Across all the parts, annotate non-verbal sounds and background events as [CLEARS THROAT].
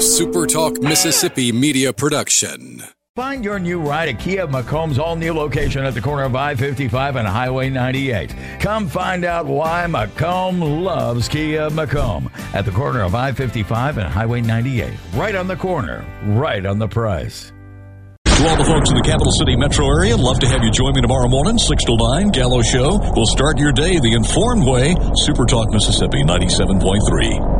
a Super Talk Mississippi media production. Find your new ride at Kia Macomb's all new location at the corner of I 55 and Highway 98. Come find out why Macomb loves Kia Macomb at the corner of I 55 and Highway 98. Right on the corner, right on the price. To all the folks in the capital city metro area, love to have you join me tomorrow morning, 6 to 9, Gallo Show. We'll start your day the informed way. Super Talk Mississippi 97.3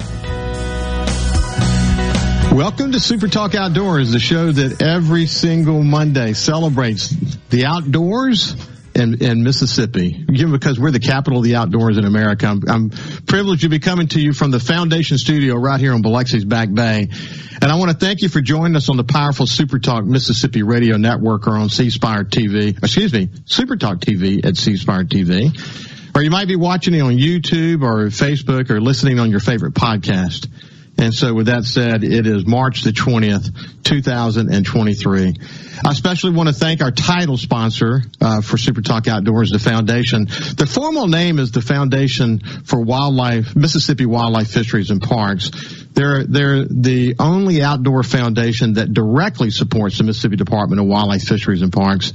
Welcome to Super Talk Outdoors, the show that every single Monday celebrates the outdoors in, in Mississippi. Because we're the capital of the outdoors in America. I'm, I'm, privileged to be coming to you from the Foundation Studio right here on Biloxi's Back Bay. And I want to thank you for joining us on the powerful Super Talk Mississippi Radio Network or on C Spire TV, excuse me, Super Talk TV at C Spire TV. Or you might be watching it on YouTube or Facebook or listening on your favorite podcast. And so with that said, it is March the 20th, 2023. I especially want to thank our title sponsor uh, for Super Talk Outdoors, the foundation. The formal name is the Foundation for Wildlife, Mississippi Wildlife Fisheries and Parks. They're, they're the only outdoor foundation that directly supports the Mississippi Department of Wildlife Fisheries and Parks.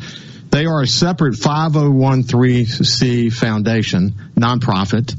They are a separate 5013C foundation, nonprofit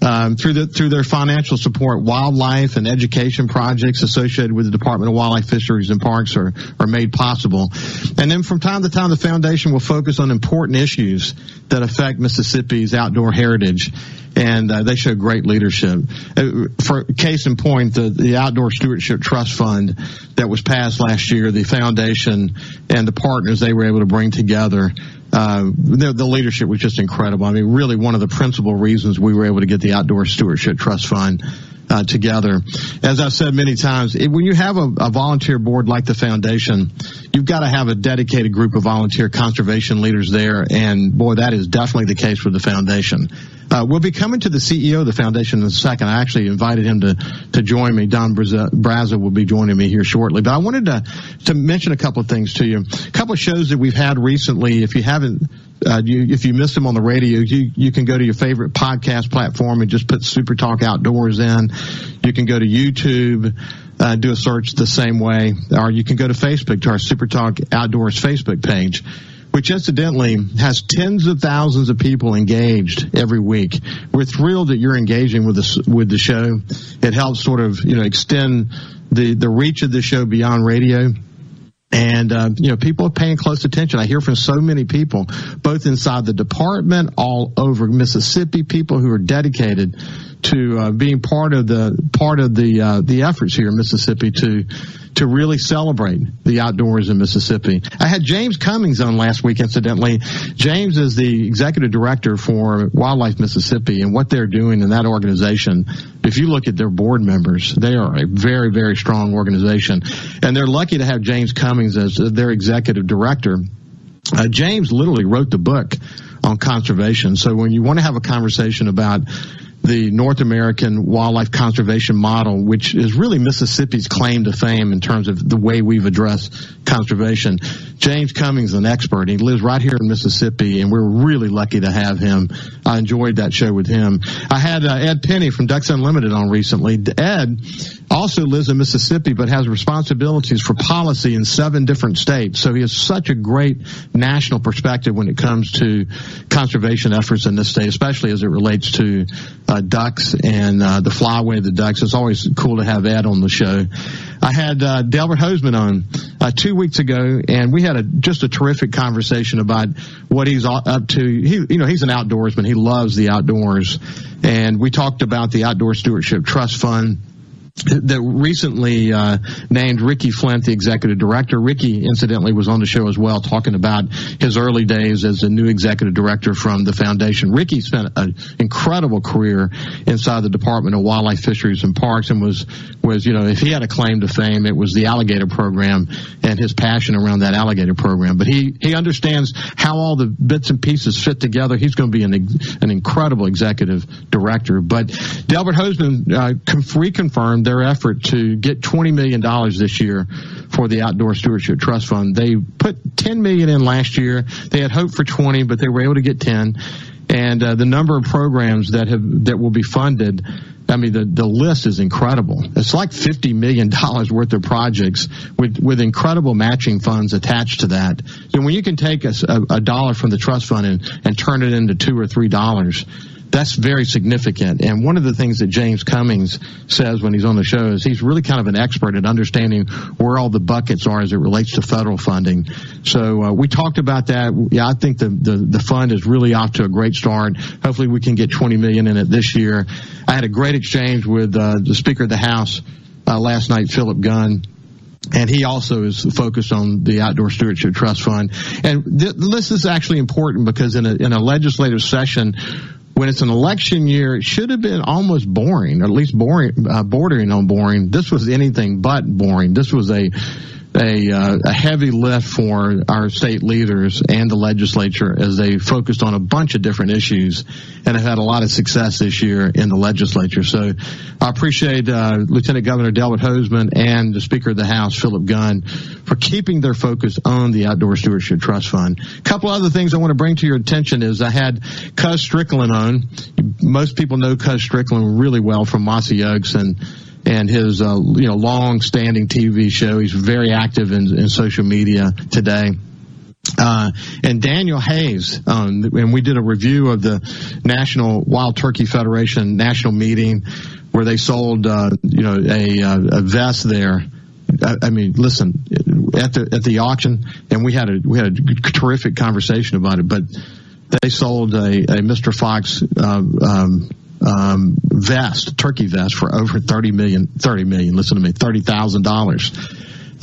um, through the through their financial support, wildlife and education projects associated with the Department of Wildlife, Fisheries, and Parks are are made possible. And then from time to time, the foundation will focus on important issues that affect Mississippi's outdoor heritage, and uh, they show great leadership. Uh, for case in point, the the Outdoor Stewardship Trust Fund that was passed last year, the foundation and the partners they were able to bring together uh, the, the, leadership was just incredible. I mean, really one of the principal reasons we were able to get the Outdoor Stewardship Trust Fund uh, together. As I've said many times, it, when you have a, a, volunteer board like the foundation, you've got to have a dedicated group of volunteer conservation leaders there. And boy, that is definitely the case with the foundation. Uh, we'll be coming to the CEO of the foundation in a second. I actually invited him to, to join me. Don Braza, will be joining me here shortly. But I wanted to, to mention a couple of things to you. A couple of shows that we've had recently. If you haven't uh, you, if you missed them on the radio, you, you can go to your favorite podcast platform and just put Super Talk Outdoors in. You can go to YouTube, uh, do a search the same way, or you can go to Facebook to our Super Talk Outdoors Facebook page, which incidentally has tens of thousands of people engaged every week. We're thrilled that you're engaging with us with the show. It helps sort of you know extend the the reach of the show beyond radio and, uh, you know, people are paying close attention. I hear from so many people, both inside the department, all over Mississippi, people who are dedicated to uh, being part of the part of the uh, the efforts here in Mississippi to to really celebrate the outdoors in Mississippi. I had James Cummings on last week, incidentally. James is the executive director for Wildlife Mississippi and what they're doing in that organization. If you look at their board members, they are a very, very strong organization. And they're lucky to have James Cummings as their executive director. Uh, James literally wrote the book on conservation. So when you want to have a conversation about the North American wildlife conservation model, which is really Mississippi's claim to fame in terms of the way we've addressed conservation. James Cummings is an expert. He lives right here in Mississippi, and we're really lucky to have him. I enjoyed that show with him. I had uh, Ed Penny from Ducks Unlimited on recently. Ed also lives in Mississippi, but has responsibilities for policy in seven different states. So he has such a great national perspective when it comes to conservation efforts in this state, especially as it relates to uh, ducks and uh, the flyway of the ducks. It's always cool to have Ed on the show. I had uh, Delbert Hosemann on uh, two weeks ago, and we had a just a terrific conversation about what he's up to. He, you know, he's an outdoorsman. He loves the outdoors, and we talked about the Outdoor Stewardship Trust Fund that recently uh, named Ricky Flint the executive director. Ricky, incidentally, was on the show as well, talking about his early days as a new executive director from the foundation. Ricky spent an incredible career inside the Department of Wildlife, Fisheries, and Parks, and was was you know if he had a claim to fame, it was the alligator program and his passion around that alligator program. But he he understands how all the bits and pieces fit together. He's going to be an an incredible executive director. But Delbert Hosemann uh, reconfirmed their effort to get $20 million this year for the Outdoor Stewardship Trust Fund. They put 10 million in last year. They had hoped for 20, but they were able to get 10. And uh, the number of programs that have that will be funded I mean, the, the list is incredible. It's like $50 million worth of projects with, with incredible matching funds attached to that. And when you can take a, a, dollar from the trust fund and, and turn it into two or three dollars, that's very significant. And one of the things that James Cummings says when he's on the show is he's really kind of an expert at understanding where all the buckets are as it relates to federal funding. So uh, we talked about that. Yeah, I think the, the, the fund is really off to a great start. Hopefully we can get 20 million in it this year. I had a great exchange with uh, the Speaker of the House uh, last night, Philip Gunn and he also is focused on the Outdoor Stewardship Trust Fund. And th- this is actually important because in a, in a legislative session, when it's an election year, it should have been almost boring, or at least boring, uh, bordering on boring. This was anything but boring. This was a a, uh, a heavy lift for our state leaders and the legislature as they focused on a bunch of different issues and have had a lot of success this year in the legislature. So I appreciate uh, Lieutenant Governor Delbert Hosemann and the Speaker of the House, Philip Gunn, for keeping their focus on the Outdoor Stewardship Trust Fund. A couple other things I want to bring to your attention is I had Cuz Strickland on. Most people know Cuz Strickland really well from Mossy Oaks and and his uh, you know long standing TV show. He's very active in, in social media today. Uh, and Daniel Hayes, um, and we did a review of the National Wild Turkey Federation national meeting where they sold, uh, you know, a, uh, a vest there. I, I mean, listen, at the at the auction, and we had a we had a terrific conversation about it. But they sold a, a Mr. Fox uh, um, um, vest, turkey vest, for over thirty million. Thirty million. Listen to me, thirty thousand dollars.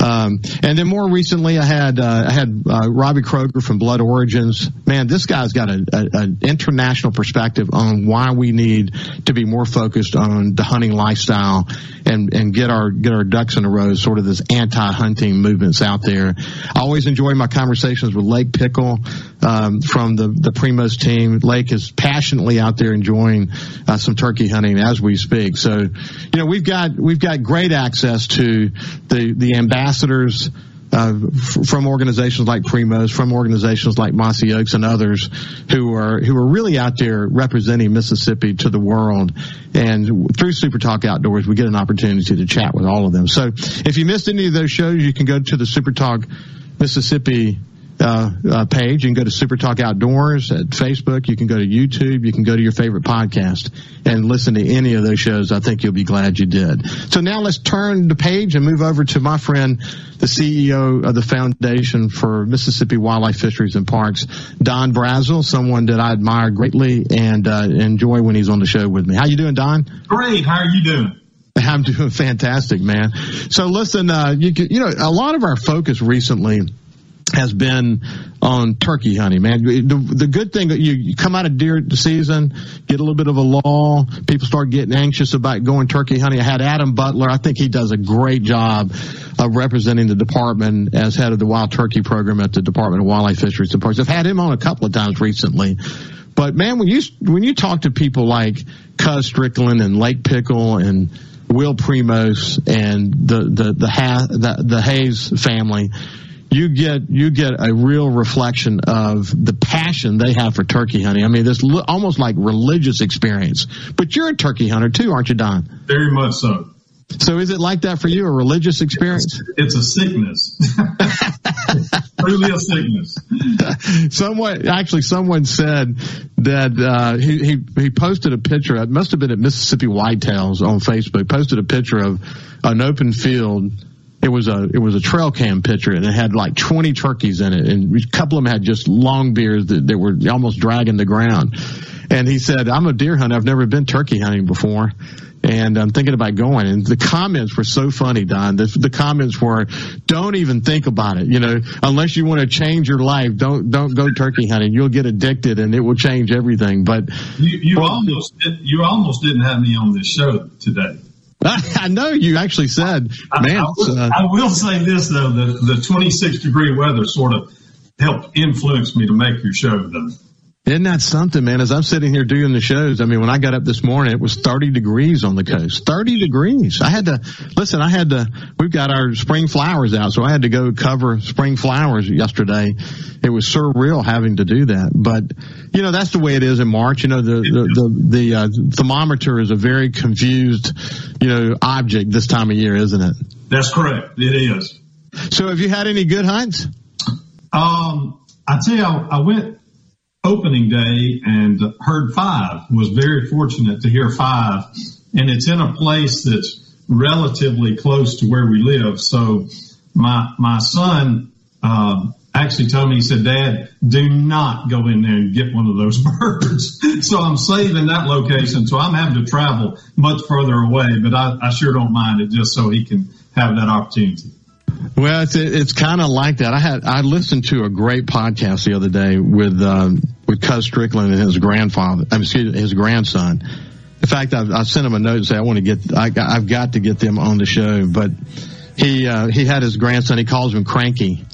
Um, and then more recently, I had uh, I had uh, Robbie Kroger from Blood Origins. Man, this guy's got an international perspective on why we need to be more focused on the hunting lifestyle and and get our get our ducks in a row. Sort of this anti-hunting movements out there. I always enjoy my conversations with Lake Pickle um, from the the Primos team. Lake is passionately out there enjoying uh, some turkey hunting as we speak. So, you know, we've got we've got great access to the the ambassadors. Uh, f- from organizations like Primos, from organizations like Mossy Oaks and others who are who are really out there representing Mississippi to the world. And through Super Talk Outdoors, we get an opportunity to chat with all of them. So if you missed any of those shows, you can go to the Super Talk Mississippi uh, uh, page. You can go to Super Talk Outdoors at Facebook. You can go to YouTube. You can go to your favorite podcast and listen to any of those shows. I think you'll be glad you did. So now let's turn the page and move over to my friend, the CEO of the Foundation for Mississippi Wildlife Fisheries and Parks, Don Brazil, someone that I admire greatly and uh, enjoy when he's on the show with me. How you doing, Don? Great. How are you doing? [LAUGHS] I'm doing fantastic, man. So listen, uh, you, you know, a lot of our focus recently has been on turkey hunting, man. The, the good thing that you, you come out of deer season, get a little bit of a lull, people start getting anxious about going turkey hunting. I had Adam Butler. I think he does a great job of representing the department as head of the wild turkey program at the Department of Wildlife Fisheries and Parks. I've had him on a couple of times recently. But man, when you when you talk to people like Cuz Strickland and Lake Pickle and Will Primos and the the the, ha- the, the Hayes family, you get you get a real reflection of the passion they have for turkey hunting. I mean, this lo- almost like religious experience. But you're a turkey hunter too, aren't you, Don? Very much so. So is it like that for you, a religious experience? It's a sickness. [LAUGHS] really a sickness. someone actually someone said that uh, he, he he posted a picture. It must have been at Mississippi Whitetails on Facebook. Posted a picture of an open field it was a it was a trail cam picture and it had like 20 turkeys in it and a couple of them had just long beards that, that were almost dragging the ground and he said i'm a deer hunter i've never been turkey hunting before and I'm thinking about going. And the comments were so funny, Don. The, the comments were, "Don't even think about it. You know, unless you want to change your life, don't don't go turkey hunting. You'll get addicted, and it will change everything." But you, you well, almost you almost didn't have me on this show today. [LAUGHS] I know you actually said, man. I, I, will, uh, I will say this though: the the 26 degree weather sort of helped influence me to make your show though. Isn't that something, man? As I'm sitting here doing the shows, I mean, when I got up this morning, it was 30 degrees on the coast. 30 degrees. I had to, listen, I had to, we've got our spring flowers out, so I had to go cover spring flowers yesterday. It was surreal having to do that. But, you know, that's the way it is in March. You know, the, the, the, the uh, thermometer is a very confused, you know, object this time of year, isn't it? That's correct. It is. So have you had any good hunts? Um, I tell you, I, I went, opening day and heard five. Was very fortunate to hear five, and it's in a place that's relatively close to where we live. So my my son um, actually told me he said, "Dad, do not go in there and get one of those [LAUGHS] birds." so I'm saving that location. So I'm having to travel much further away, but I, I sure don't mind it just so he can have that opportunity. Well, it's it's kind of like that. I had I listened to a great podcast the other day with um, with Cuz Strickland and his grandfather. I'm excuse me, his grandson. In fact, I've, I sent him a note and say I want to get I, I've got to get them on the show. But he uh, he had his grandson. He calls him Cranky,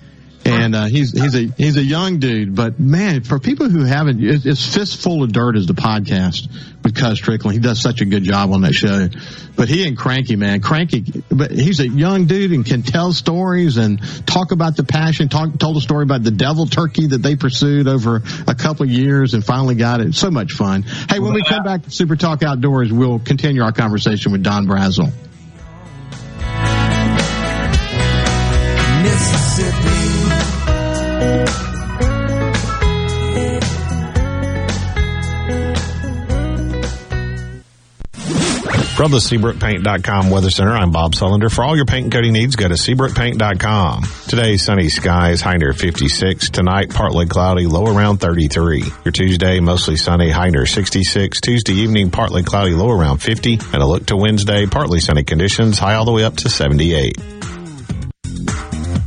and uh, he's he's a he's a young dude, but man, for people who haven't, it's fistful of dirt is the podcast with Cuz Strickland. He does such a good job on that show. But he and Cranky, man, Cranky, but he's a young dude and can tell stories and talk about the passion. Talk told a story about the devil turkey that they pursued over a couple of years and finally got it. So much fun. Hey, when we come back to Super Talk Outdoors, we'll continue our conversation with Don Brazil. Mississippi. From the SeabrookPaint.com Weather Center, I'm Bob Sullender. For all your paint and coating needs, go to SeabrookPaint.com. Today, sunny skies, high near 56. Tonight, partly cloudy, low around 33. Your Tuesday, mostly sunny, high near 66. Tuesday evening, partly cloudy, low around 50. And a look to Wednesday, partly sunny conditions, high all the way up to 78.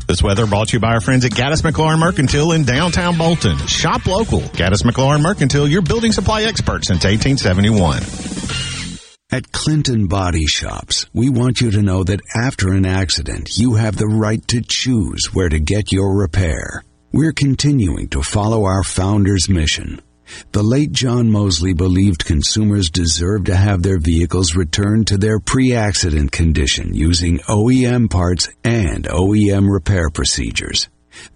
This weather brought to you by our friends at Gaddis McLaurin Mercantile in downtown Bolton. Shop local. Gaddis McLaurin Mercantile, your building supply expert since 1871. At Clinton Body Shops, we want you to know that after an accident, you have the right to choose where to get your repair. We're continuing to follow our founder's mission. The late John Mosley believed consumers deserve to have their vehicles returned to their pre-accident condition using OEM parts and OEM repair procedures.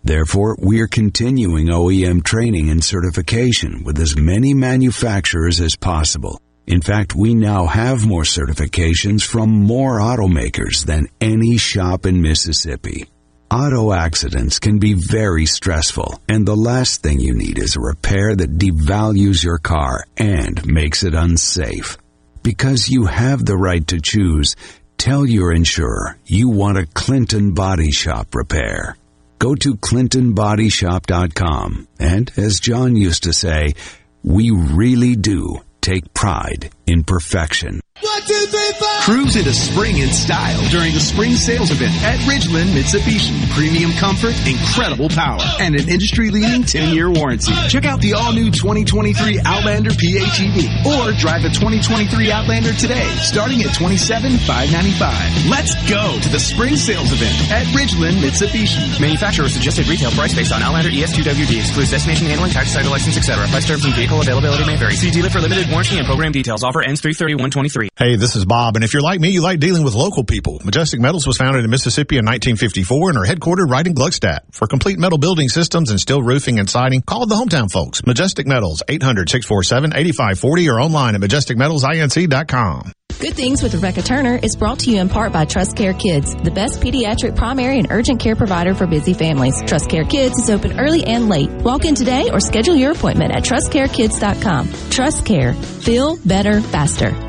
Therefore, we're continuing OEM training and certification with as many manufacturers as possible in fact, we now have more certifications from more automakers than any shop in Mississippi. Auto accidents can be very stressful, and the last thing you need is a repair that devalues your car and makes it unsafe. Because you have the right to choose, tell your insurer you want a Clinton Body Shop repair. Go to ClintonBodyShop.com, and as John used to say, we really do take pride in perfection. One, two, three, four. Cruise into spring in style during the spring sales event at Ridgeland Mitsubishi. Premium comfort, incredible power, and an industry-leading 10-year warranty. Check out the all-new 2023 Outlander PHEV or drive a 2023 Outlander today, starting at $27,595. Let's go to the spring sales event at Ridgeland Mitsubishi. Manufacturer suggested retail price based on Outlander ES2WD excludes destination handling, tax title license, etc. Price terms and vehicle availability may vary. See dealer for limited warranty and program details. Offer ends 33123. Hey, this is Bob, and if you're like me, you like dealing with local people. Majestic Metals was founded in Mississippi in 1954 and are headquartered right in Gluckstadt. For complete metal building systems and steel roofing and siding, call the hometown folks. Majestic Metals, 800-647-8540 or online at majesticmetalsinc.com. Good Things with Rebecca Turner is brought to you in part by Trust Care Kids, the best pediatric primary and urgent care provider for busy families. Trust Care Kids is open early and late. Walk in today or schedule your appointment at trustcarekids.com. Trust Care. Feel better faster.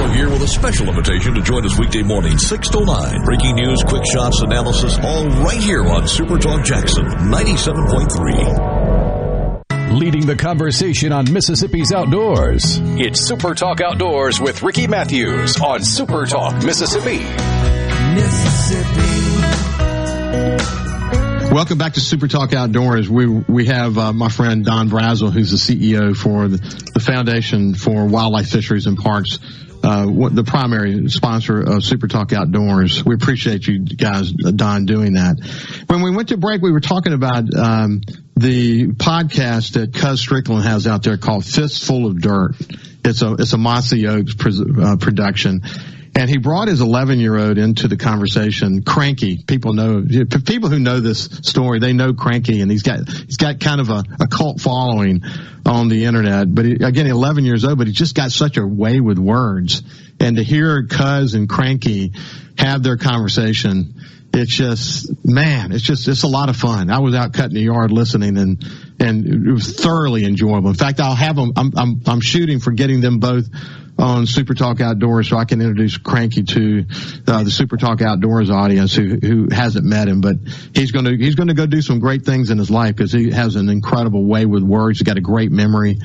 Gallo here with a special invitation to join us weekday morning, 6 to 9. Breaking news, quick shots, analysis, all right here on Super Talk Jackson 97.3. Leading the conversation on Mississippi's outdoors. It's Super Talk Outdoors with Ricky Mathews on Super Talk Mississippi. Mississippi. Welcome back to Super Talk Outdoors. We we have uh, my friend Don Brazel, who's the CEO for the, the Foundation for Wildlife Fisheries and Parks uh, the primary sponsor of Super Talk Outdoors. We appreciate you guys, Don, doing that. When we went to break, we were talking about um, the podcast that Cuz Strickland has out there called Fistful of Dirt. It's a it's a Mossy Oaks uh, production. And he brought his 11 year old into the conversation. Cranky, people know, people who know this story, they know Cranky, and he's got he's got kind of a, a cult following on the internet. But he, again, 11 years old, but he just got such a way with words. And to hear Cuz and Cranky have their conversation, it's just man, it's just it's a lot of fun. I was out cutting the yard listening, and and it was thoroughly enjoyable. In fact, I'll have them. I'm I'm, I'm shooting for getting them both on Super Talk Outdoors so I can introduce Cranky to uh, the Super Talk Outdoors audience who, who hasn't met him, but he's going to, he's going to go do some great things in his life because he has an incredible way with words. He's got a great memory.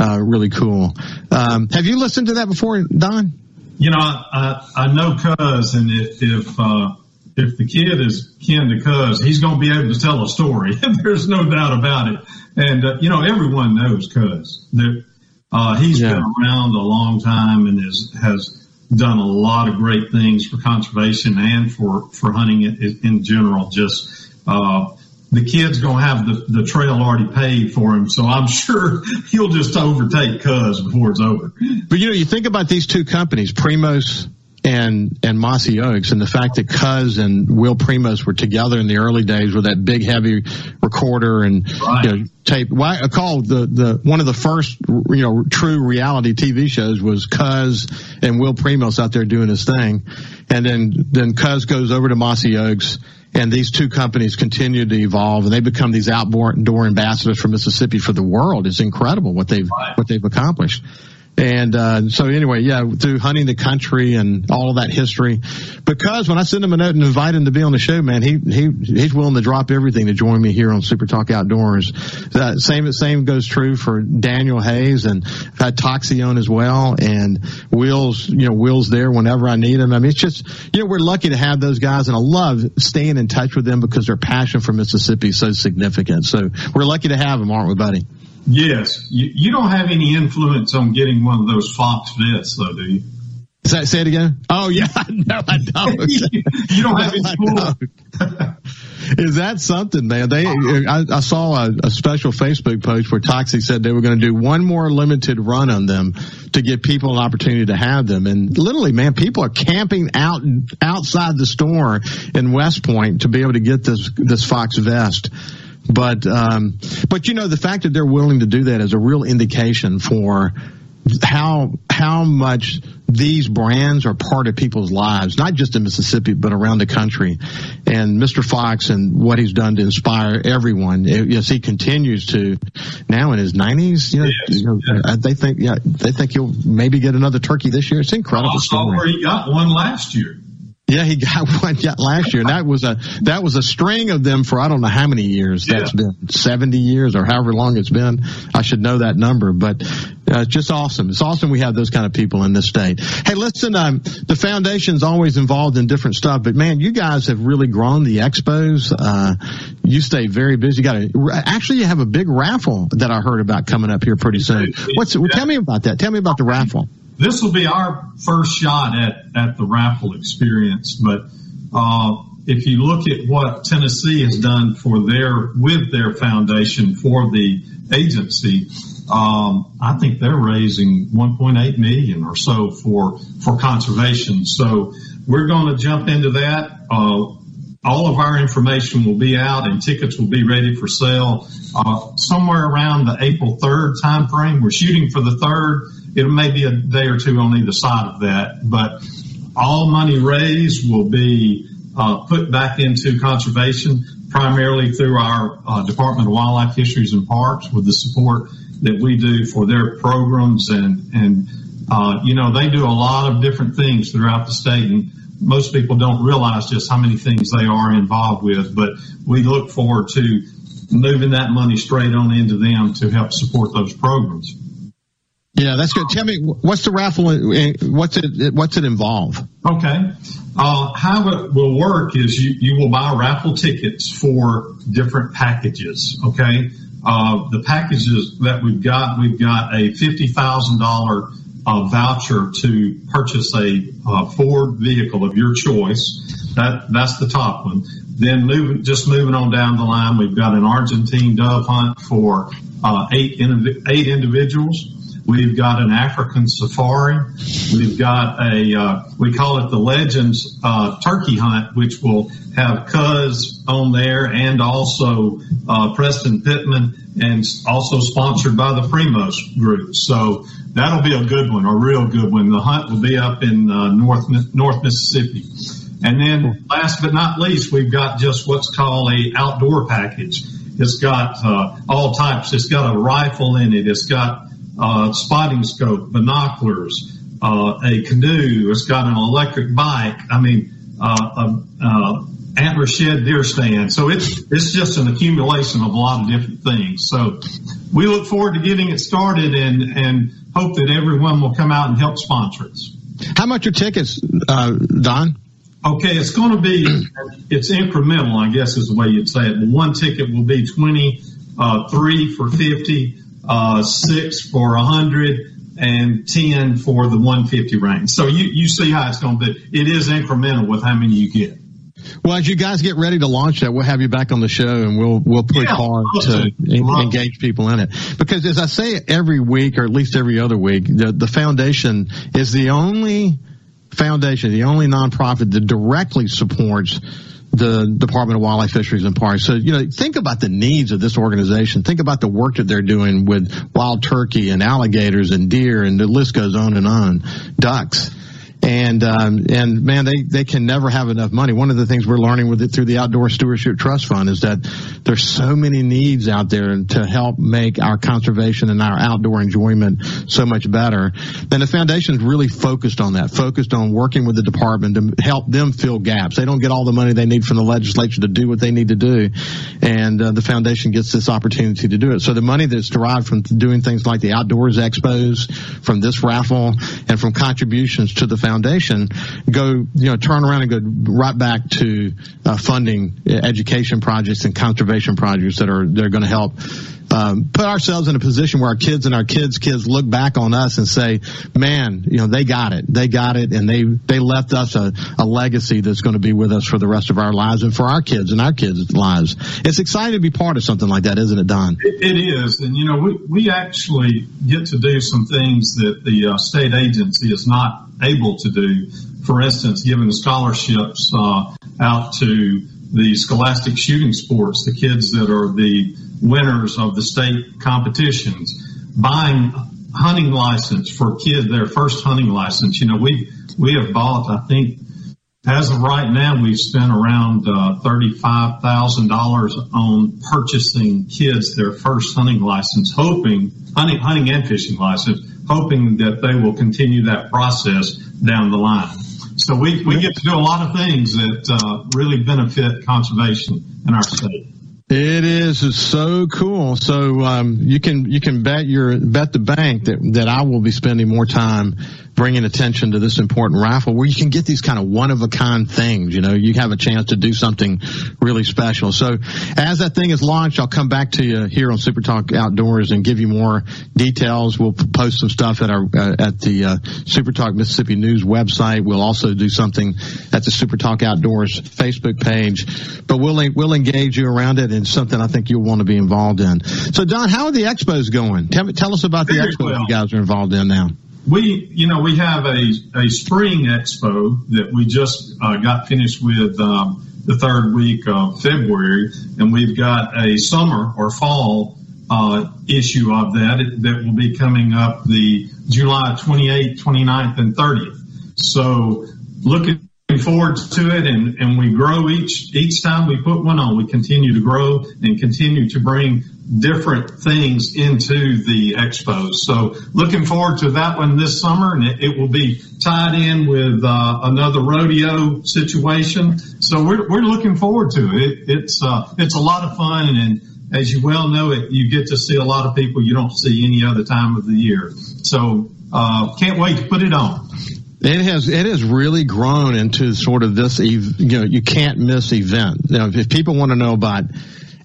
Uh, really cool. Um, have you listened to that before, Don? You know, I, I, I know Cuz and if, if, uh, if the kid is kin to Cuz, he's going to be able to tell a story. [LAUGHS] There's no doubt about it. And, uh, you know, everyone knows Cuz. There, uh, he's yeah. been around a long time and is, has done a lot of great things for conservation and for, for hunting in, in general. Just, uh, the kid's going to have the, the trail already paved for him. So I'm [LAUGHS] sure he'll just overtake Cuz before it's over. But you know, you think about these two companies, Primos and and Mossy Oaks, and the fact that Cuz and Will Primos were together in the early days with that big heavy recorder and right. you know, tape. Why I called the the one of the first you know true reality TV shows was Cuz and Will Primos out there doing his thing, and then then Cuz goes over to Mossy Oaks. And these two companies continue to evolve, and they become these outdoor ambassadors for Mississippi for the world. It's incredible what they've right. what they've accomplished. And uh, so anyway, yeah, through hunting the country and all of that history. Because when I send him a note and invite him to be on the show, man, he he he's willing to drop everything to join me here on Super Talk Outdoors. Uh, same same goes true for Daniel Hayes and I've had as well. And Will's you know Will's there whenever I need him. I mean, it's just you know we're lucky to have those guys, and I love staying in touch with them because their passion for Mississippi is so significant. So we're lucky to have them, aren't we, buddy? Yes. You, you don't have any influence on getting one of those Fox vests, though, do you? Say, say it again. Oh yeah, [LAUGHS] no, I don't. [LAUGHS] you don't have any [LAUGHS] Is that something, man? They, I, I saw a, a, special Facebook post where Toxey said they were going to do one more limited run on them to give people an opportunity to have them. And literally, man, people are camping out outside the store in West Point to be able to get this this Fox vest. But um, but you know the fact that they're willing to do that is a real indication for how how much these brands are part of people's lives, not just in Mississippi but around the country. And Mr. Fox and what he's done to inspire everyone. Eh, yes, he continues to now in his nineties. You know, yes. you know yes. they think yeah they think he'll maybe get another turkey this year. It's incredible. Where he got one last year. Yeah, he got [LAUGHS] one last year, and that was a that was a string of them for I don't know how many years. Yeah. That's been seventy years or however long it's been. I should know that number, but uh, it's just awesome. It's awesome we have those kind of people in this state. Hey, listen, um, the foundation's always involved in different stuff, but man, you guys have really grown the expos. Uh, you stay very busy. You got a, actually you have a big raffle that I heard about coming up here pretty soon. What's well, tell me about that? Tell me about the raffle this will be our first shot at, at the raffle experience, but, uh, if you look at what Tennessee has done for their with their foundation for the agency, um, I think they're raising 1.8 million or so for for conservation. So we're going to jump into that. Uh, all of our information will be out and tickets will be ready for sale uh, somewhere around the April 3rd time frame. We're shooting for the 3rd. It may be a day or two on either side of that, but all money raised will be uh, put back into conservation primarily through our uh, Department of Wildlife Fisheries and Parks with the support that we do for their programs and and uh, you know they do a lot of different things throughout the state and most people don't realize just how many things they are involved with but we look forward to moving that money straight on into them to help support those programs. Yeah, that's good. Tell me, what's the raffle? What's it? What's it involve? Okay. Uh, how it will work is you, you will buy raffle tickets for different packages. Okay. Uh, the packages that we've got, we've got a fifty thousand dollar uh, voucher to purchase a uh, Ford vehicle of your choice. That that's the top one. Then moving, just moving on down the line, we've got an Argentine dove hunt for uh, eight eight individuals. We've got an African safari. We've got a, uh, we call it the Legends uh, turkey hunt, which will have Cuz on there and also uh, Preston Pittman and also sponsored by the Primos group. So that'll be a good one, a real good one. The hunt will be up in uh, North, North Mississippi. And then last but not least, we've got just what's called a outdoor package. It's got uh, all types. It's got a rifle in it. It's got uh, spotting scope, binoculars, uh, a canoe. It's got an electric bike. I mean, uh, a, antler shed deer stand. So it's it's just an accumulation of a lot of different things. So we look forward to getting it started and and hope that everyone will come out and help sponsor us. How much are tickets, uh, Don? Okay, it's going to be it's incremental, I guess is the way you'd say it. One ticket will be twenty, uh, three for fifty, uh, six for a hundred, and 10 for the 150 range. So you, you see how it's going to be. It is incremental with how many you get. Well, as you guys get ready to launch that, we'll have you back on the show and we'll we'll push yeah, hard to engage people in it. Because as I say every week, or at least every other week, the, the foundation is the only foundation, the only nonprofit that directly supports the Department of Wildlife, Fisheries, and Parks. So, you know, think about the needs of this organization. Think about the work that they're doing with wild turkey and alligators and deer, and the list goes on and on. Ducks and um, and man, they they can never have enough money. One of the things we're learning with it through the Outdoor Stewardship Trust Fund is that there's so many needs out there to help make our conservation and our outdoor enjoyment so much better. Then the foundation is really focused on that, focused on working with the department to help them fill gaps. They don't get all the money they need from the legislature to do what they need to do, and uh, the foundation gets this opportunity to do it. So the money that's derived from doing things like the outdoors expos, from this raffle, and from contributions to the foundation foundation go, you know, turn around and go right back to uh, funding education projects and conservation projects that are they're going to help um, put ourselves in a position where our kids and our kids' kids look back on us and say, "Man, you know, they got it. They got it, and they they left us a, a legacy that's going to be with us for the rest of our lives and for our kids and our kids' lives." It's exciting to be part of something like that, isn't it, Don? it, it is, and you know, we we actually get to do some things that the uh, state agency is not able to do. For instance, giving scholarships uh, out to the scholastic shooting sports, the kids that are the winners of the state competitions, buying hunting license for kids, their first hunting license. You know, we we have bought, I think, as of right now, we've spent around uh, thirty-five thousand dollars on purchasing kids their first hunting license, hoping hunting, hunting and fishing license, hoping that they will continue that process down the line. So we, we get to do a lot of things that uh, really benefit conservation in our state. It is it's so cool. So um, you can you can bet your bet the bank that that I will be spending more time bringing attention to this important raffle where you can get these kind of one of a kind things. You know, you have a chance to do something really special. So as that thing is launched, I'll come back to you here on Super Talk Outdoors and give you more details. We'll post some stuff at our uh, at the uh, Super Talk Mississippi News website. We'll also do something at the Super Talk Outdoors Facebook page. But we'll we'll engage you around it and something I think you'll want to be involved in. So Don, how are the expos going? Tell, tell us about the expos well. you guys are involved in now. We, you know, we have a, a spring expo that we just uh, got finished with um, the third week of February, and we've got a summer or fall uh, issue of that that will be coming up the July 28th, 29th, and 30th. So looking forward to it and, and we grow each each time we put one on we continue to grow and continue to bring different things into the expos so looking forward to that one this summer and it, it will be tied in with uh, another rodeo situation. So we're, we're looking forward to it, it's uh, it's a lot of fun and as you well know it you get to see a lot of people you don't see any other time of the year. So uh, can't wait to put it on. It has it has really grown into sort of this you know you can't miss event. Know, if people want to know about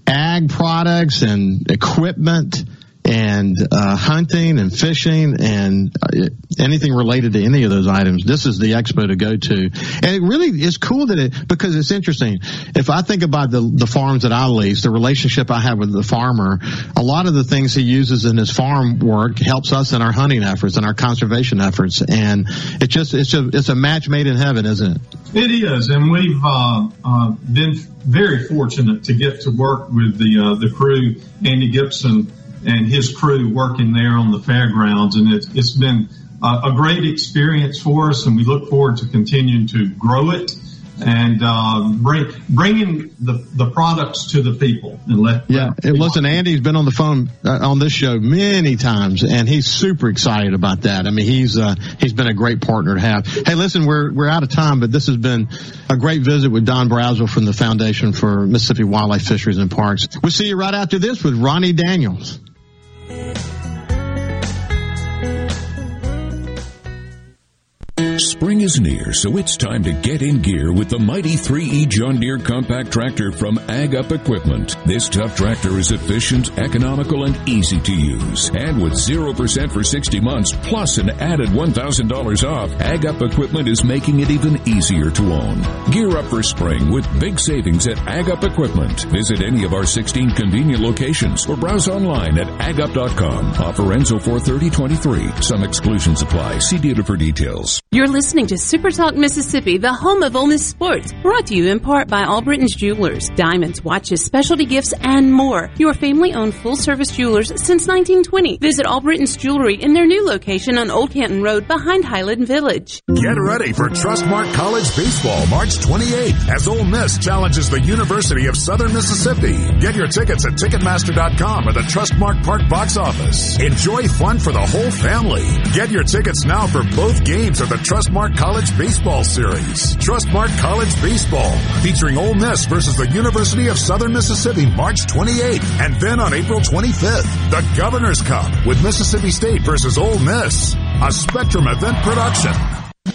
ag products and equipment and uh, hunting and fishing and uh, anything related to any of those items, this is the expo to go to. And it really is cool that it because it's interesting. If I think about the the farms that I lease, the relationship I have with the farmer, a lot of the things he uses in his farm work helps us in our hunting efforts and our conservation efforts. And it's just it's a it's a match made in heaven, isn't it? It is, and we've uh, uh, been very fortunate to get to work with the uh, the crew, Andy Gibson and his crew working there on the fairgrounds, and it's it's been uh, a great experience for us, and we look forward to continuing to grow it and uh, bring bringing the the products to the people and let Yeah. Listen, Andy's been on the phone uh, on this show many times, and he's super excited about that. I mean, he's uh, he's been a great partner to have. Hey, listen, we're we're out of time, but this has been a great visit with Don Brazel from the Foundation for Mississippi Wildlife Fisheries and Parks. We'll see you right after this with Ronnie Daniels. Thank you. Spring is near, so it's time to get in gear with the mighty 3E John Deere compact tractor from Ag Up Equipment. This tough tractor is efficient, economical, and easy to use. And with 0% for 60 months, plus an added $1,000 off, Ag Up Equipment is making it even easier to own. Gear up for spring with big savings at Ag Up Equipment. Visit any of our 16 convenient locations or browse online at agup.com. Offer ends 43023. Some exclusions apply. See dealer for details. You're listening to Super Talk Mississippi, the home of Ole Miss sports, brought to you in part by Albriton's Jewelers, diamonds, watches, specialty gifts, and more. Your family-owned full-service jewelers since 1920. Visit Albriton's Jewelry in their new location on Old Canton Road behind Highland Village. Get ready for Trustmark College Baseball March 28th as Ole Miss challenges the University of Southern Mississippi. Get your tickets at Ticketmaster.com or the Trustmark Park box office. Enjoy fun for the whole family. Get your tickets now for both games of the Trustmark College Baseball Series. Trustmark College Baseball featuring Ole Miss versus the University of Southern Mississippi March 28th and then on April 25th, the Governor's Cup with Mississippi State versus Ole Miss. A Spectrum event production.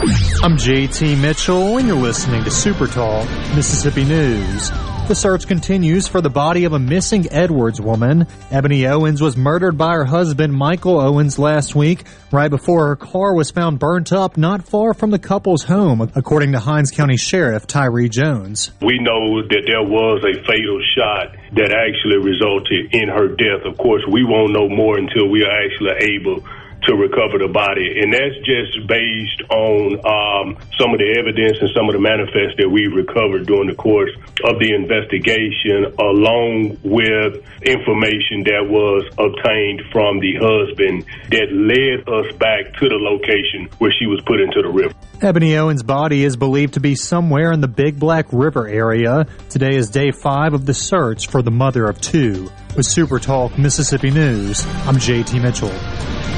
I'm JT Mitchell, and you're listening to Super Talk Mississippi News. The search continues for the body of a missing Edwards woman. Ebony Owens was murdered by her husband Michael Owens last week, right before her car was found burnt up not far from the couple's home, according to Hinds County Sheriff Tyree Jones. We know that there was a fatal shot that actually resulted in her death. Of course, we won't know more until we are actually able to recover the body. And that's just based on um, some of the evidence and some of the manifests that we recovered during the course of the investigation, along with information that was obtained from the husband that led us back to the location where she was put into the river. Ebony Owens' body is believed to be somewhere in the Big Black River area. Today is day five of the search for the mother of two. With Super Talk Mississippi News, I'm JT Mitchell.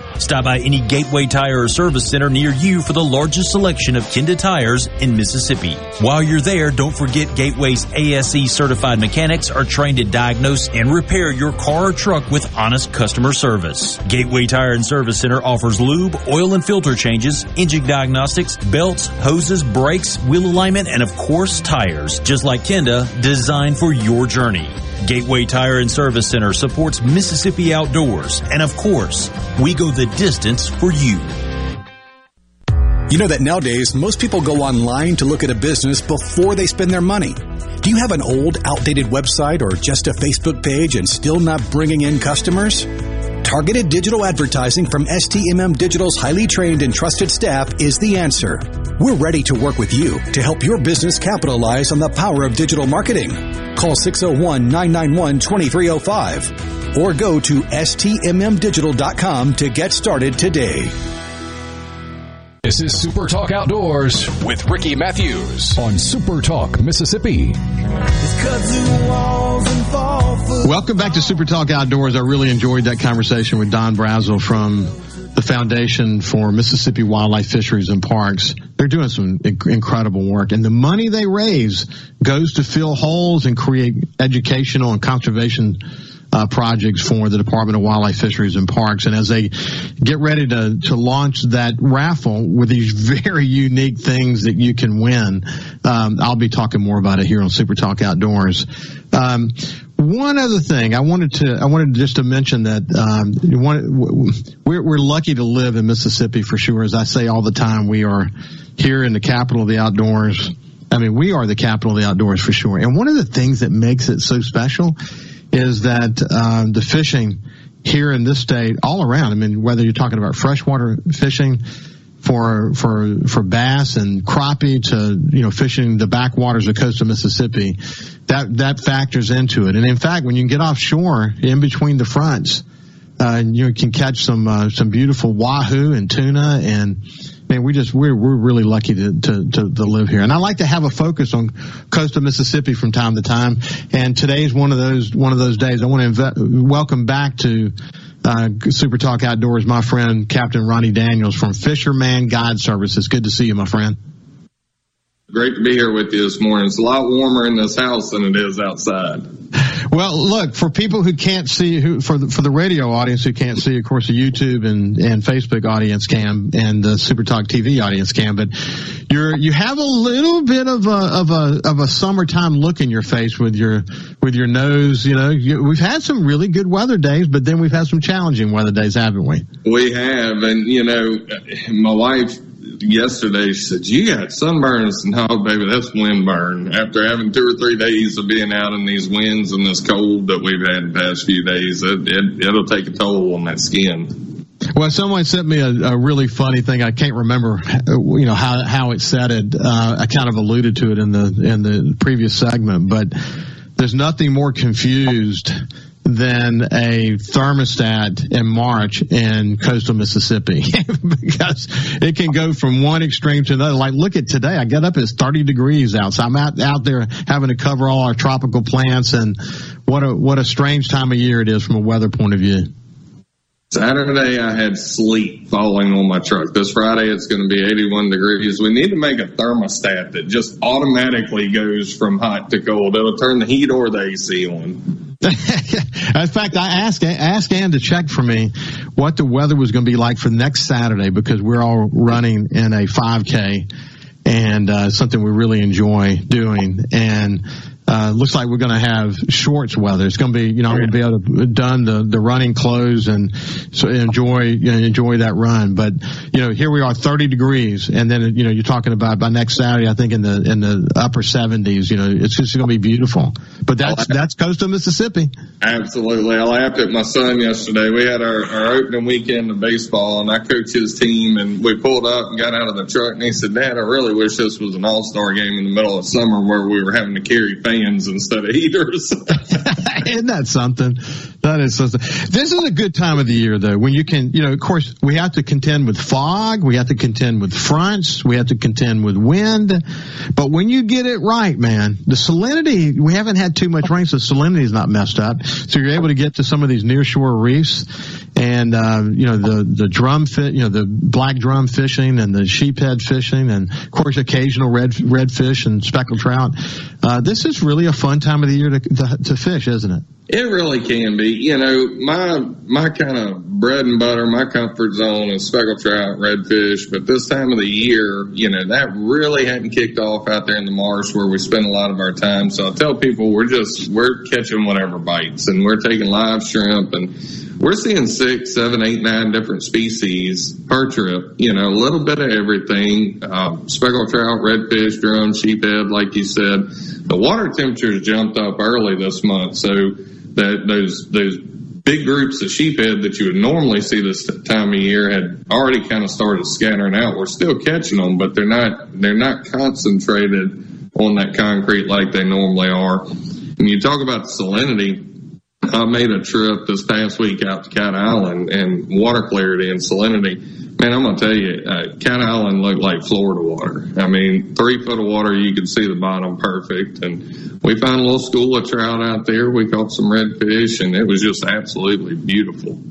Stop by any Gateway Tire or Service Center near you for the largest selection of Kenda tires in Mississippi. While you're there, don't forget Gateway's ASE certified mechanics are trained to diagnose and repair your car or truck with honest customer service. Gateway Tire and Service Center offers lube, oil and filter changes, engine diagnostics, belts, hoses, brakes, wheel alignment, and of course tires, just like Kenda, designed for your journey. Gateway Tire and Service Center supports Mississippi Outdoors, and of course, we go the distance for you. You know that nowadays, most people go online to look at a business before they spend their money. Do you have an old, outdated website or just a Facebook page and still not bringing in customers? Targeted digital advertising from STMM Digital's highly trained and trusted staff is the answer. We're ready to work with you to help your business capitalize on the power of digital marketing. Call 601-991-2305 or go to stmmdigital.com to get started today. This is Super Talk Outdoors with Ricky Mathews on Super Talk Mississippi. Welcome back to Super Talk Outdoors. I really enjoyed that conversation with Don Brazel from the Foundation for Mississippi Wildlife Fisheries and Parks. They're doing some incredible work, and the money they raise goes to fill holes and create educational and conservation uh, projects for the Department of Wildlife Fisheries and Parks. And as they get ready to, to launch that raffle with these very unique things that you can win, um, I'll be talking more about it here on Super Talk Outdoors. Um, one other thing I wanted to I wanted just to mention that um, we're, we're lucky to live in Mississippi for sure. As I say all the time, we are here in the capital of the outdoors. I mean, we are the capital of the outdoors for sure. And one of the things that makes it so special is that uh, the fishing here in this state, all around. I mean, whether you're talking about freshwater fishing for for for bass and crappie to you know fishing the backwaters of coastal Mississippi, that that factors into it. And in fact, when you get offshore in between the fronts, uh, you can catch some uh, some beautiful wahoo and tuna and man, we just we're we're really lucky to, to, to to live here. And I like to have a focus on coastal Mississippi from time to time. And today's one of those one of those days. I want to inv- welcome back to uh, Super Talk Outdoors, my friend Captain Ronnie Daniels from Fisherman Guide Services. Good to see you, my friend. Great to be here with you this morning. It's a lot warmer in this house than it is outside. Well, look for people who can't see, who for the, for the radio audience who can't see, of course, the YouTube and and Facebook audience can, and the Super Talk TV audience can. But you're you have a little bit of a of a of a summertime look in your face with your with your nose. You know, you, we've had some really good weather days, but then we've had some challenging weather days, haven't we? We have, and you know, my wife yesterday. She said, "You got sunburns?" And [LAUGHS] No, baby, that's windburn. After having two or three days of being out in these winds and this cold that we've had the past few days, it, it it'll take a toll on that skin. Well, someone sent me a, a, really funny thing. I can't remember, you know, how how it said it. Uh, I kind of alluded to it in the in the previous segment, but there's nothing more confused than a thermostat in March in coastal Mississippi [LAUGHS] because it can go from one extreme to another. Like, look at today. I get up, it's 30 degrees out. So I'm out, out there having to cover all our tropical plants and what a, what a strange time of year it is from a weather point of view. Saturday, I had sleet falling on my truck. This Friday, it's going to be 81 degrees. We need to make a thermostat that just automatically goes from hot to cold. It'll turn the heat or the AC on. [LAUGHS] in fact, I asked asked Ann to check for me what the weather was going to be like for next Saturday because we're all running in a 5K and uh, something we really enjoy doing. And uh, looks like we're going to have shorts weather. It's going to be, you know, I'm going to be able to done the, the running clothes and so enjoy, you know, enjoy that run. But, you know, here we are 30 degrees. And then, you know, you're talking about by next Saturday, I think in the, in the upper 70s, you know, it's just going to be beautiful. But that's, that's coastal Mississippi. Absolutely. I laughed at my son yesterday. We had our, our opening weekend of baseball and I coached his team and we pulled up and got out of the truck and he said, Dad, I really wish this was an all-star game in the middle of summer where we were having to carry fans fans instead of eaters. [LAUGHS] [LAUGHS] Isn't that something? That is something. This is a good time of the year, though, when you can, you know, of course, we have to contend with fog, we have to contend with fronts, we have to contend with wind. But when you get it right, man, the salinity, we haven't had too much rain, so salinity is not messed up. So you're able to get to some of these nearshore reefs and, uh, you know, the, the drum fit, you know, the black drum fishing and the sheephead fishing and, of course, occasional red, redfish and speckled trout. Uh, this is really a fun time of the year to, to, to fish, isn't it? It really can be. You know, my my kind of bread and butter, my comfort zone is speckled trout, redfish. But this time of the year, you know, that really hadn't kicked off out there in the marsh where we spend a lot of our time. So I tell people we're just we're catching whatever bites, and we're taking live shrimp, and we're seeing six, seven, eight, nine different species per trip. You know, a little bit of everything: uh, speckled trout, redfish, drum, sheephead, like you said. The water temperatures jumped up early this month, so that those those big groups of sheephead that you would normally see this time of year had already kind of started scattering out. We're still catching them, but they're not they're not concentrated on that concrete like they normally are. When you talk about salinity, I made a trip this past week out to Cat Island and water clarity and salinity Man, I'm gonna tell you, uh, Cat Island looked like Florida water. I mean, three foot of water, you could see the bottom perfect. And we found a little school of trout out there. We caught some redfish, and it was just absolutely beautiful.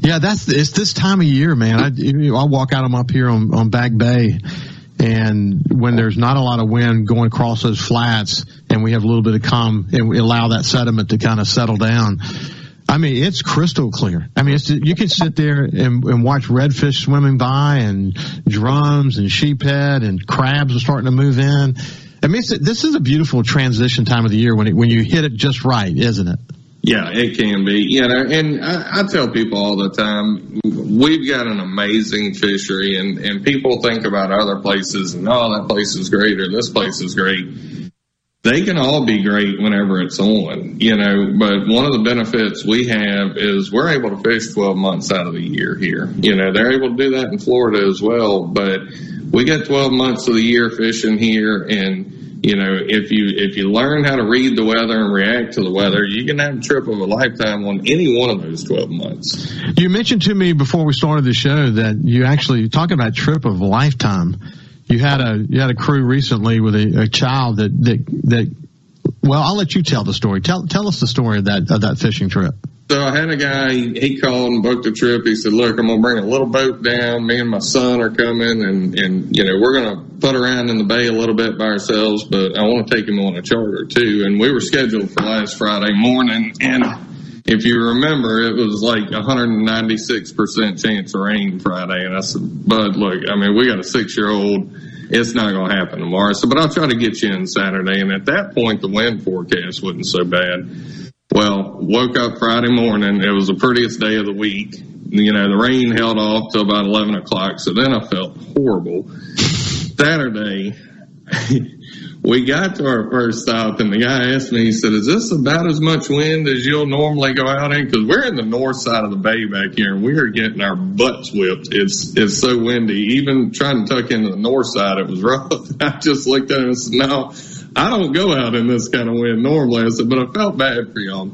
Yeah, that's it's this time of year, man. I I walk out. I'm up here on on Back Bay, and when there's not a lot of wind going across those flats, and we have a little bit of calm, and we allow that sediment to kind of settle down I mean, it's crystal clear. I mean, it's, you can sit there and, and watch redfish swimming by and drums and sheephead and crabs are starting to move in. I mean, this is a beautiful transition time of the year when it, when you hit it just right, isn't it? Yeah, it can be. You know, and I, I tell people all the time, we've got an amazing fishery, and and people think about other places and oh, that place is great or this place is great they can all be great whenever it's on, you know, but one of the benefits we have is we're able to fish 12 months out of the year here. You know, they're able to do that in Florida as well, but we get 12 months of the year fishing here and you know, if you if you learn how to read the weather and react to the weather, you can have a trip of a lifetime on any one of those twelve months. You mentioned to me before we started the show that you actually talking about trip of a lifetime you had a you had a crew recently with a, a child that, that that well I'll let you tell the story. Tell tell us the story of that of that fishing trip. So I had a guy, he called and booked a trip. He said, look, I'm going to bring a little boat down. Me and my son are coming and, and, you know, we're going to put around in the bay a little bit by ourselves, but I want to take him on a charter too. And we were scheduled for last Friday morning. And if you remember, it was like 196% chance of rain Friday. And I said, Bud, look, I mean, we got a six year old. It's not going to happen tomorrow. So, but I'll try to get you in Saturday. And at that point, the wind forecast wasn't so bad. Well, woke up Friday morning. It was the prettiest day of the week. you know, the rain held off till about 11 o'clock. So then I felt horrible. Saturday, [LAUGHS] we got to our first stop and the guy asked me, he said, is this about as much wind as you'll normally go out in? Cause we're in the north side of the bay back here and we are getting our butts whipped. It's, it's so windy. Even trying to tuck into the north side, it was rough. [LAUGHS] I just looked at him and said, no, I don't go out in this kind of wind normally. I said, but I felt bad for y'all.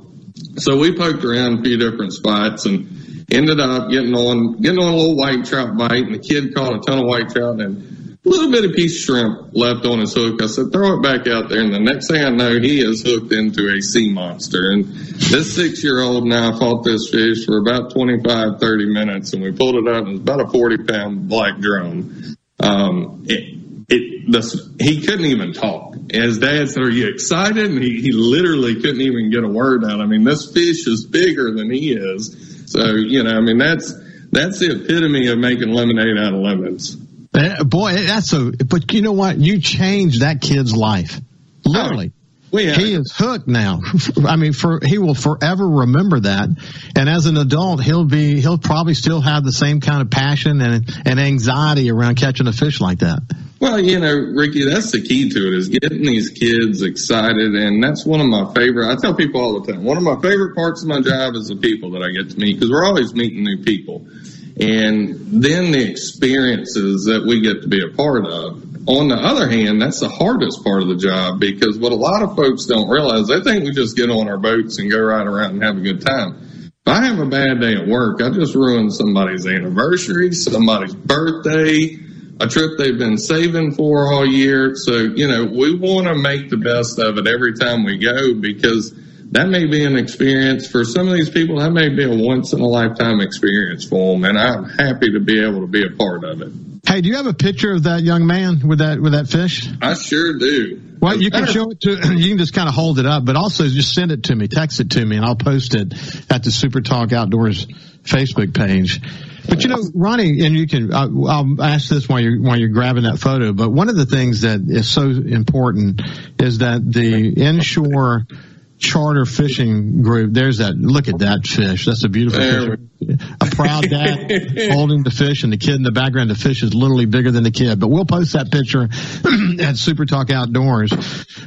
So we poked around a few different spots and ended up getting on, getting on a little white trout bite and the kid caught a ton of white trout and a little bit of piece of shrimp left on his hook. I said, throw it back out there. And the next thing I know, he is hooked into a sea monster. And this six year old now fought this fish for about 25, 30 minutes and we pulled it out and it was about a 40 pound black drum. Um, it, it, the, he couldn't even talk. His dad said, are you excited? And he, he literally couldn't even get a word out. I mean, this fish is bigger than he is. So, you know, I mean, that's, that's the epitome of making lemonade out of lemons. Uh, boy, that's a, but you know what? You changed that kid's life. Literally. Oh. Yeah. He is hooked now. [LAUGHS] I mean, for he will forever remember that. And as an adult, he'll be he'll probably still have the same kind of passion and and anxiety around catching a fish like that. Well, you know, Ricky, that's the key to it is getting these kids excited. And that's one of my favorite, I tell people all the time, one of my favorite parts of my job is the people that I get to meet because we're always meeting new people. And then the experiences that we get to be a part of. On the other hand, that's the hardest part of the job because what a lot of folks don't realize, they think we just get on our boats and go right around and have a good time. If I have a bad day at work, I just ruined somebody's anniversary, somebody's birthday, a trip they've been saving for all year. So, you know, we want to make the best of it every time we go because that may be an experience for some of these people. That may be a once in a lifetime experience for them. And I'm happy to be able to be a part of it. Hey, do you have a picture of that young man with that, with that fish? I sure do. Well, you can show it to, [CLEARS THROAT] you can just kind of hold it up, but also just send it to me, text it to me, and I'll post it at the Super Talk Outdoors Facebook page. But you know, Ronnie, and you can, I'll, I'll ask this while you're, while you're grabbing that photo, but one of the things that is so important is that the inshore charter fishing group, there's that, look at that fish. That's a beautiful fish. A proud dad [LAUGHS] holding the fish and the kid in the background. The fish is literally bigger than the kid, but we'll post that picture [CLEARS THROAT] at Super Talk Outdoors.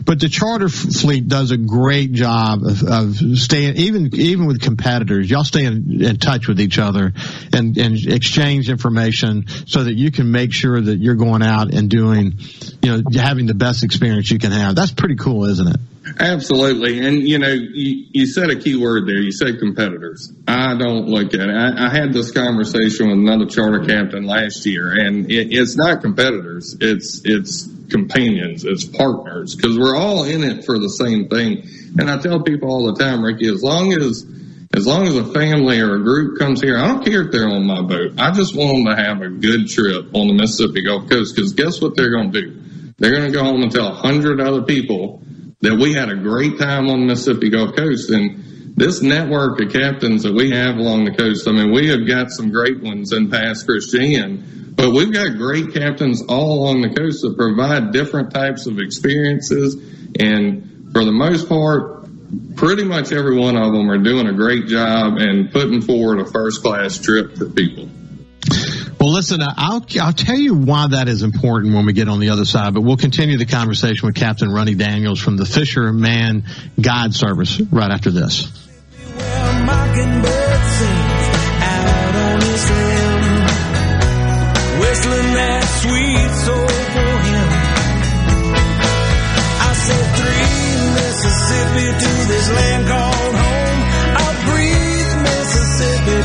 But the charter fleet does a great job of, of staying, even, even with competitors, y'all stay in, in touch with each other and, and exchange information so that you can make sure that you're going out and doing, you know, having the best experience you can have. That's pretty cool, isn't it? Absolutely. And, you know, you, you, said a key word there. You said competitors. I don't look at it. I, I had this conversation with another charter captain last year, and it, it's not competitors. It's, it's companions. It's partners because we're all in it for the same thing. And I tell people all the time, Ricky, as long as, as long as a family or a group comes here, I don't care if they're on my boat. I just want them to have a good trip on the Mississippi Gulf Coast because guess what they're going to do? They're going to go home and tell a hundred other people that we had a great time on the Mississippi Gulf Coast. And this network of captains that we have along the coast, I mean, we have got some great ones in Pass Christian, but we've got great captains all along the coast that provide different types of experiences. And for the most part, pretty much every one of them are doing a great job and putting forward a first class trip for people. Well, listen, I'll, I'll tell you why that is important when we get on the other side, but we'll continue the conversation with Captain Ronnie Daniels from the Fisherman Guide Service right after this.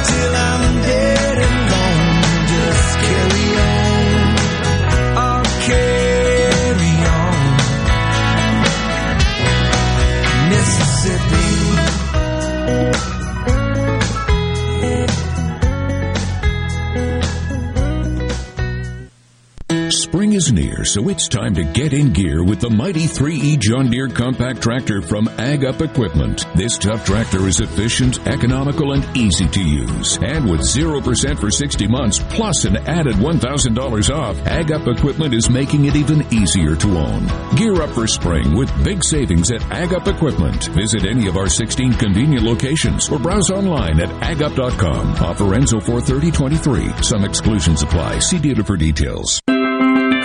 till I'm Spring is near, so it's time to get in gear with the mighty 3E John Deere compact tractor from Ag Up Equipment. This tough tractor is efficient, economical, and easy to use. And with 0% for 60 months, plus an added $1,000 off, Ag Up Equipment is making it even easier to own. Gear up for spring with big savings at Ag Up Equipment. Visit any of our 16 convenient locations or browse online at agup.com. Offer ends 043023. Some exclusions apply. See dealer for details.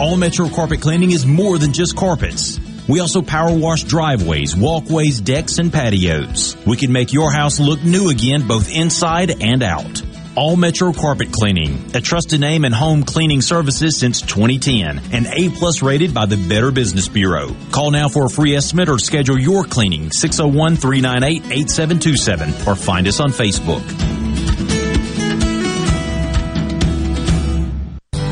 All Metro Carpet Cleaning is more than just carpets. We also power wash driveways, walkways, decks, and patios. We can make your house look new again both inside and out. All Metro Carpet Cleaning, a trusted name in home cleaning services since 2010 and A plus rated by the Better Business Bureau. Call now for a free estimate or schedule your cleaning 601-398-8727 or find us on Facebook.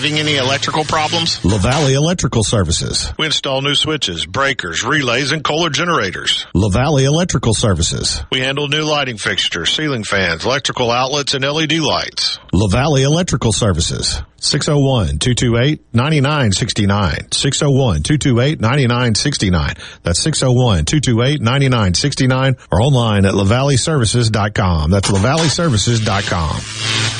Having any electrical problems? LaValley Electrical Services. We install new switches, breakers, relays, and Kohler generators. LaValley Electrical Services. We handle new lighting fixtures, ceiling fans, electrical outlets, and LED lights. LaValley Electrical Services. 601-228-9969. 601-228-9969. That's 601-228-9969 or online at lavalleyservices.com. That's lavalleyservices.com.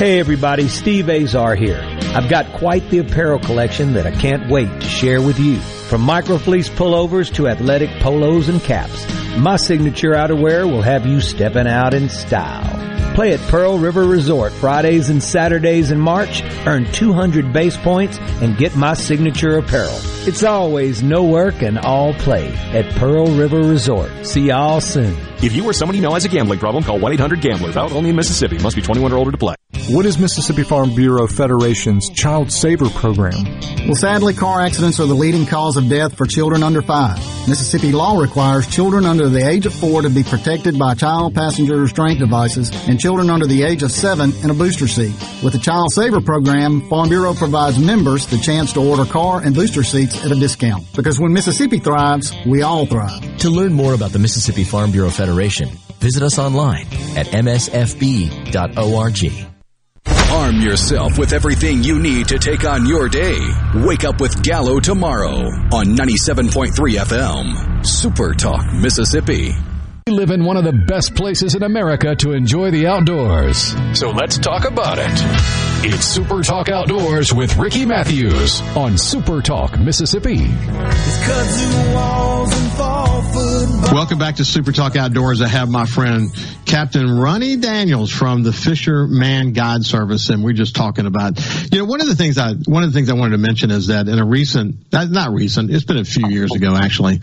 Hey everybody, Steve Azar here. I've got quite the apparel collection that I can't wait to share with you. From microfleece pullovers to athletic polos and caps, my signature outerwear will have you stepping out in style. Play at Pearl River Resort Fridays and Saturdays in March, earn 200 base points, and get my signature apparel. It's always no work and all play at Pearl River Resort. See y'all soon. If you or someone you know has a gambling problem, call 1-800-GAMBLER. Out only in Mississippi. Must be 21 or older to play. What is Mississippi Farm Bureau Federation's Child Saver Program? Well, sadly, car accidents are the leading cause of death for children under five. Mississippi law requires children under the age of four to be protected by child passenger restraint devices and children under the age of seven in a booster seat. With the Child Saver Program, Farm Bureau provides members the chance to order car and booster seats at a discount. Because when Mississippi thrives, we all thrive. To learn more about the Mississippi Farm Bureau Federation, visit us online at msfb.org. Arm yourself with everything you need to take on your day. Wake up with Gallo tomorrow on 97.3 FM. Super Talk, Mississippi. We live in one of the best places in America to enjoy the outdoors. So let's talk about it. It's Super Talk Outdoors with Ricky Mathews on Super Talk, Mississippi. Welcome back to Super Talk Outdoors. I have my friend Captain Ronnie Daniels from the Fisherman Guide Service, and we're just talking about, you know, one of the things I one of the things I wanted to mention is that in a recent, not recent, it's been a few years ago actually,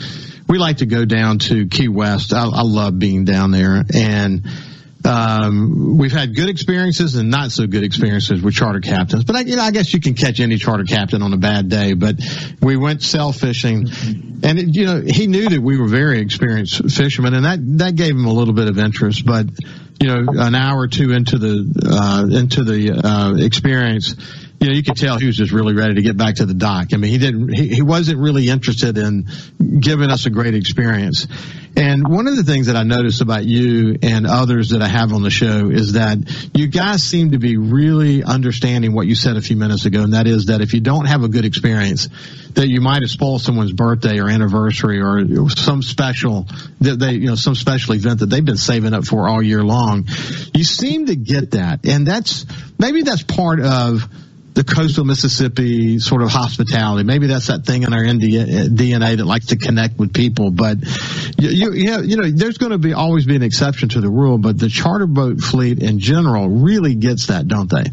we like to go down to Key West. I, I love being down there, and um, we've had good experiences and not so good experiences with charter captains. But I, you know, I guess you can catch any charter captain on a bad day. But we went sail fishing, and it, you know he knew that we were very experienced fishermen, and that that gave him a little bit of interest. But you know, an hour or two into the uh, into the uh, experience, you know, you could tell he was just really ready to get back to the dock. I mean, he didn't, he, he wasn't really interested in giving us a great experience. And one of the things that I noticed about you and others that I have on the show is that you guys seem to be really understanding what you said a few minutes ago, and that is that if you don't have a good experience, that you might have spoiled someone's birthday or anniversary or some special that they, you know, some special event that they've been saving up for all year long. You seem to get that, and that's maybe that's part of the coastal Mississippi sort of hospitality. Maybe that's that thing in our DNA that likes to connect with people. But you, you, you know, there's going to be always be an exception to the rule. But the charter boat fleet in general really gets that, don't they?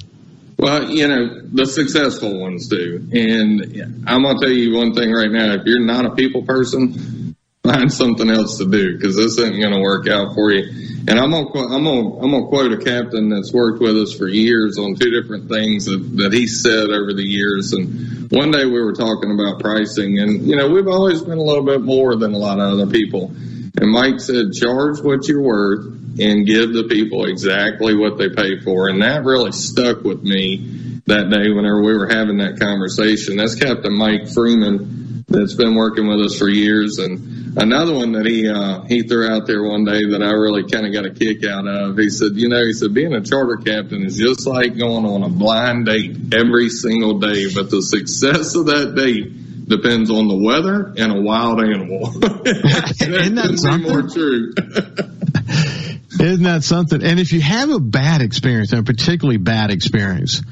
Well, you know, the successful ones do. And I'm going to tell you one thing right now. If you're not a people person, find something else to do because this isn't going to work out for you. And I'm gonna I'm gonna I'm gonna quote a captain that's worked with us for years on two different things that, that he said over the years. And one day we were talking about pricing, and you know we've always been a little bit more than a lot of other people. And Mike said, charge what you're worth and give the people exactly what they pay for. And that really stuck with me that day whenever we were having that conversation. That's Captain Mike Freeman that's been working with us for years and another one that he uh, he threw out there one day that I really kind of got a kick out of. He said, you know, he said being a charter captain is just like going on a blind date every single day, but the success of that date depends on the weather and a wild animal. [LAUGHS] [LAUGHS] Isn't that something? more true. [LAUGHS] Isn't that something? And if you have a bad experience, and a particularly bad experience,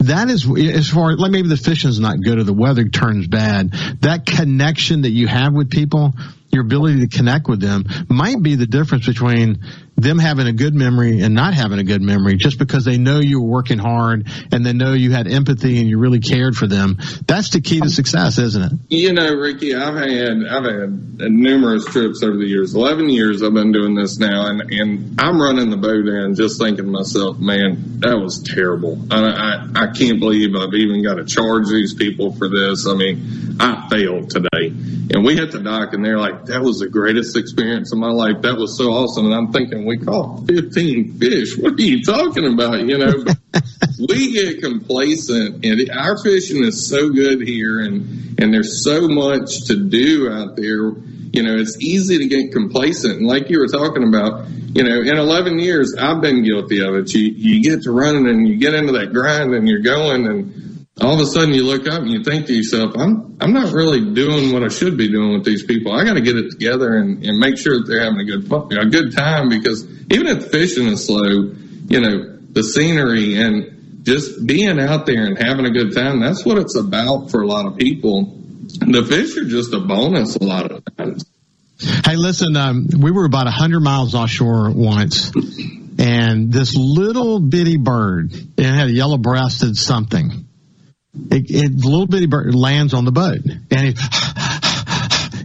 that is as far like maybe the fishing's not good or the weather turns bad. That connection that you have with people your ability to connect with them might be the difference between them having a good memory and not having a good memory just because they know you were working hard and they know you had empathy and you really cared for them. That's the key to success, isn't it? You know, Ricky, I've had I've had numerous trips over the years. Eleven years I've been doing this now, and and I'm running the boat in just thinking to myself, man, that was terrible. I I, I can't believe I've even got to charge these people for this. I mean, I failed today, and we hit the dock, and they're like, that was the greatest experience of my life. That was so awesome, and I'm thinking we caught 15 fish. What are you talking about? You know, [LAUGHS] we get complacent and our fishing is so good here and, and there's so much to do out there. You know, it's easy to get complacent. And like you were talking about, you know, in 11 years, I've been guilty of it. You, you get to running and you get into that grind and you're going and, all of a sudden you look up and you think to yourself, I'm, I'm not really doing what I should be doing with these people. I got to get it together and, and make sure that they're having a good, a good time because even if fishing is slow, you know, the scenery and just being out there and having a good time, that's what it's about for a lot of people. The fish are just a bonus a lot of times. Hey, listen, um, we were about a 100 miles offshore once, and this little bitty bird, it had a yellow breasted something it, it, little bitty bird lands on the boat, and it,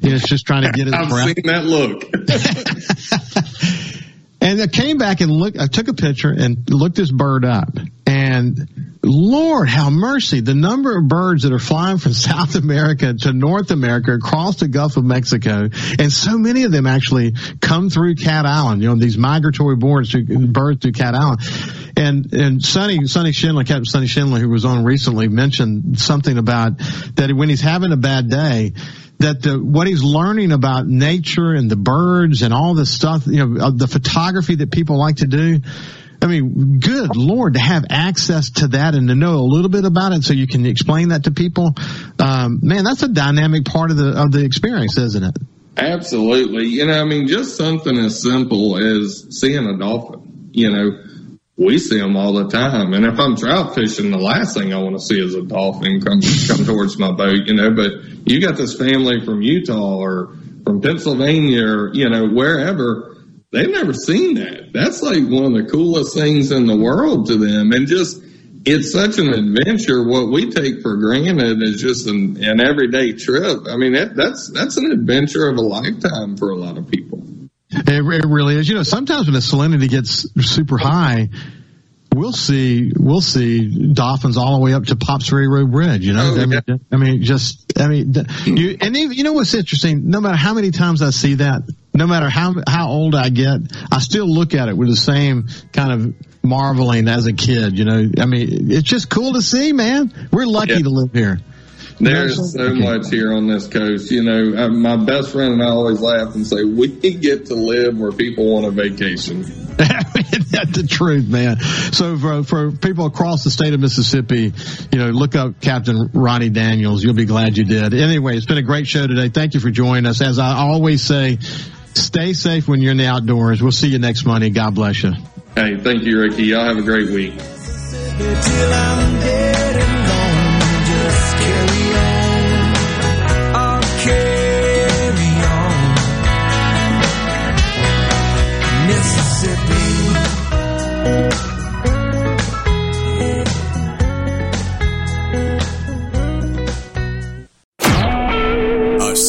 it's just trying to get its I've breath. seen that look. [LAUGHS] and I came back and looked. I took a picture and looked this bird up, and Lord, how mercy! The number of birds that are flying from [LAUGHS] South America to North America across the Gulf of Mexico, and so many of them actually come through Cat Island. You know, these migratory birds through, birds through Cat Island and and Sonny Sonny Schindler, Captain Sonny Schindler, who was on recently, mentioned something about that when he's having a bad day, that the, what he's learning about nature and the birds and all this stuff, you know, uh, the photography that people like to do. I mean, good Lord, to have access to that and to know a little bit about it so you can explain that to people. Um, man, that's a dynamic part of the, of the experience, isn't it? Absolutely. You know, I mean, just something as simple as seeing a dolphin, you know, we see them all the time. And if I'm trout fishing, the last thing I want to see is a dolphin come come towards my boat, you know. But you got this family from Utah or from Pennsylvania or you know wherever. They've never seen that. That's like one of the coolest things in the world to them, and just it's such an adventure. What we take for granted is just an, an everyday trip. I mean, that, that's that's an adventure of a lifetime for a lot of people. It, it really is. You know, sometimes when the salinity gets super high, we'll see we'll see dolphins all the way up to Popps Ferry Road Bridge. You know, Oh, I, mean, I mean, just I mean, you and even, you know what's interesting? No matter how many times I see that, no matter how how old I get, I still look at it with the same kind of marveling as a kid. You know, I mean, it's just cool to see, man. We're lucky yeah. to live here. There's so much here on this coast. You know, uh, my best friend and I always laugh and say we get to live where people want a vacation. [LAUGHS] That's the truth, man. So for, for people across the state of Mississippi, you know, look up Captain Ronnie Daniels. You'll be glad you did. Anyway, it's been a great show today. Thank you for joining us. As I always say, stay safe when you're in the outdoors. We'll see you next Monday. God bless you. Hey, thank you, Ricky. Y'all have a great week.